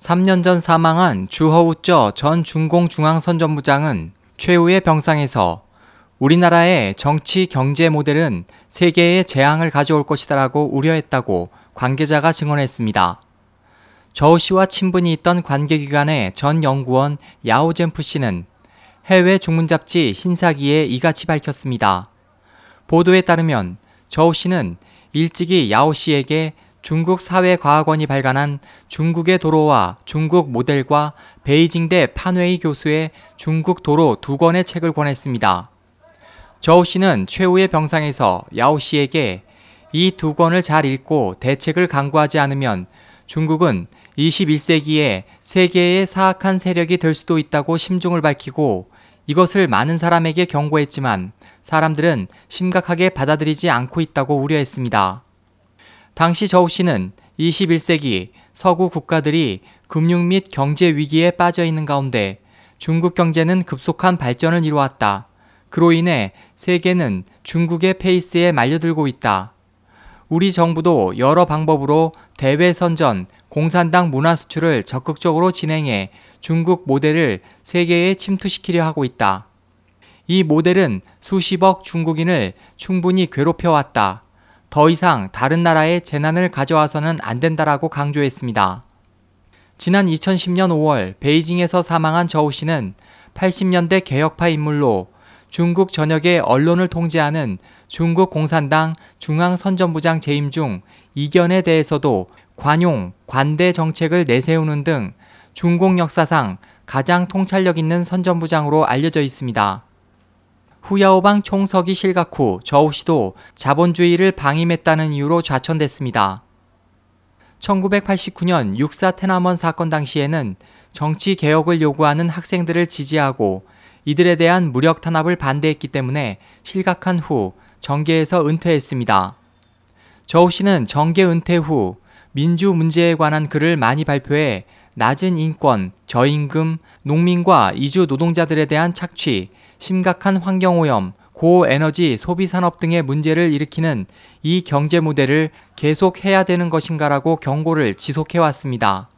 3년 전 사망한 주허우쩌 전 중공중앙선전부장은 최후의 병상에서 우리나라의 정치 경제 모델은 세계에 재앙을 가져올 것이다라고 우려했다고 관계자가 증언했습니다. 저우 씨와 친분이 있던 관계기관의 전 연구원 야오젠프 씨는 해외 중문 잡지 흰사기에 이같이 밝혔습니다. 보도에 따르면 저우 씨는 일찍이 야오 씨에게 중국 사회과학원이 발간한 중국의 도로와 중국 모델과 베이징대 판웨이 교수의 중국 도로 두 권의 책을 권했습니다. 저우 씨는 최후의 병상에서 야오 씨에게 이 두 권을 잘 읽고 대책을 강구하지 않으면 중국은 21세기에 세계의 사악한 세력이 될 수도 있다고 심중을 밝히고 이것을 많은 사람에게 경고했지만 사람들은 심각하게 받아들이지 않고 있다고 우려했습니다. 당시 저우 씨는 21세기 서구 국가들이 금융 및 경제 위기에 빠져 있는 가운데 중국 경제는 급속한 발전을 이루었다. 그로 인해 세계는 중국의 페이스에 말려들고 있다. 우리 정부도 여러 방법으로 대외 선전, 공산당 문화 수출을 적극적으로 진행해 중국 모델을 세계에 침투시키려 하고 있다. 이 모델은 수십억 중국인을 충분히 괴롭혀왔다. 더 이상 다른 나라에 재난을 가져와서는 안 된다라고 강조했습니다. 지난 2010년 5월 베이징에서 사망한 저우 씨는 80년대 개혁파 인물로 중국 전역의 언론을 통제하는 중국 공산당 중앙선전부장 재임 중 이견에 대해서도 관용, 관대 정책을 내세우는 등 중공 역사상 가장 통찰력 있는 선전부장으로 알려져 있습니다. 후야오방 총석이 실각 후 저우 씨도 자본주의를 방임했다는 이유로 좌천됐습니다. 1989년 육사 테나먼 사건 당시에는 정치 개혁을 요구하는 학생들을 지지하고 이들에 대한 무력 탄압을 반대했기 때문에 실각한 후 정계에서 은퇴했습니다. 저우 씨는 정계 은퇴 후 민주 문제에 관한 글을 많이 발표해 낮은 인권, 저임금, 농민과 이주 노동자들에 대한 착취, 심각한 환경오염, 고에너지 소비 산업 등의 문제를 일으키는 이 경제 모델을 계속해야 되는 것인가라고 경고를 지속해왔습니다.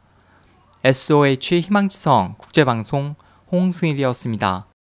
SOH 희망지성 국제방송 홍승일이었습니다.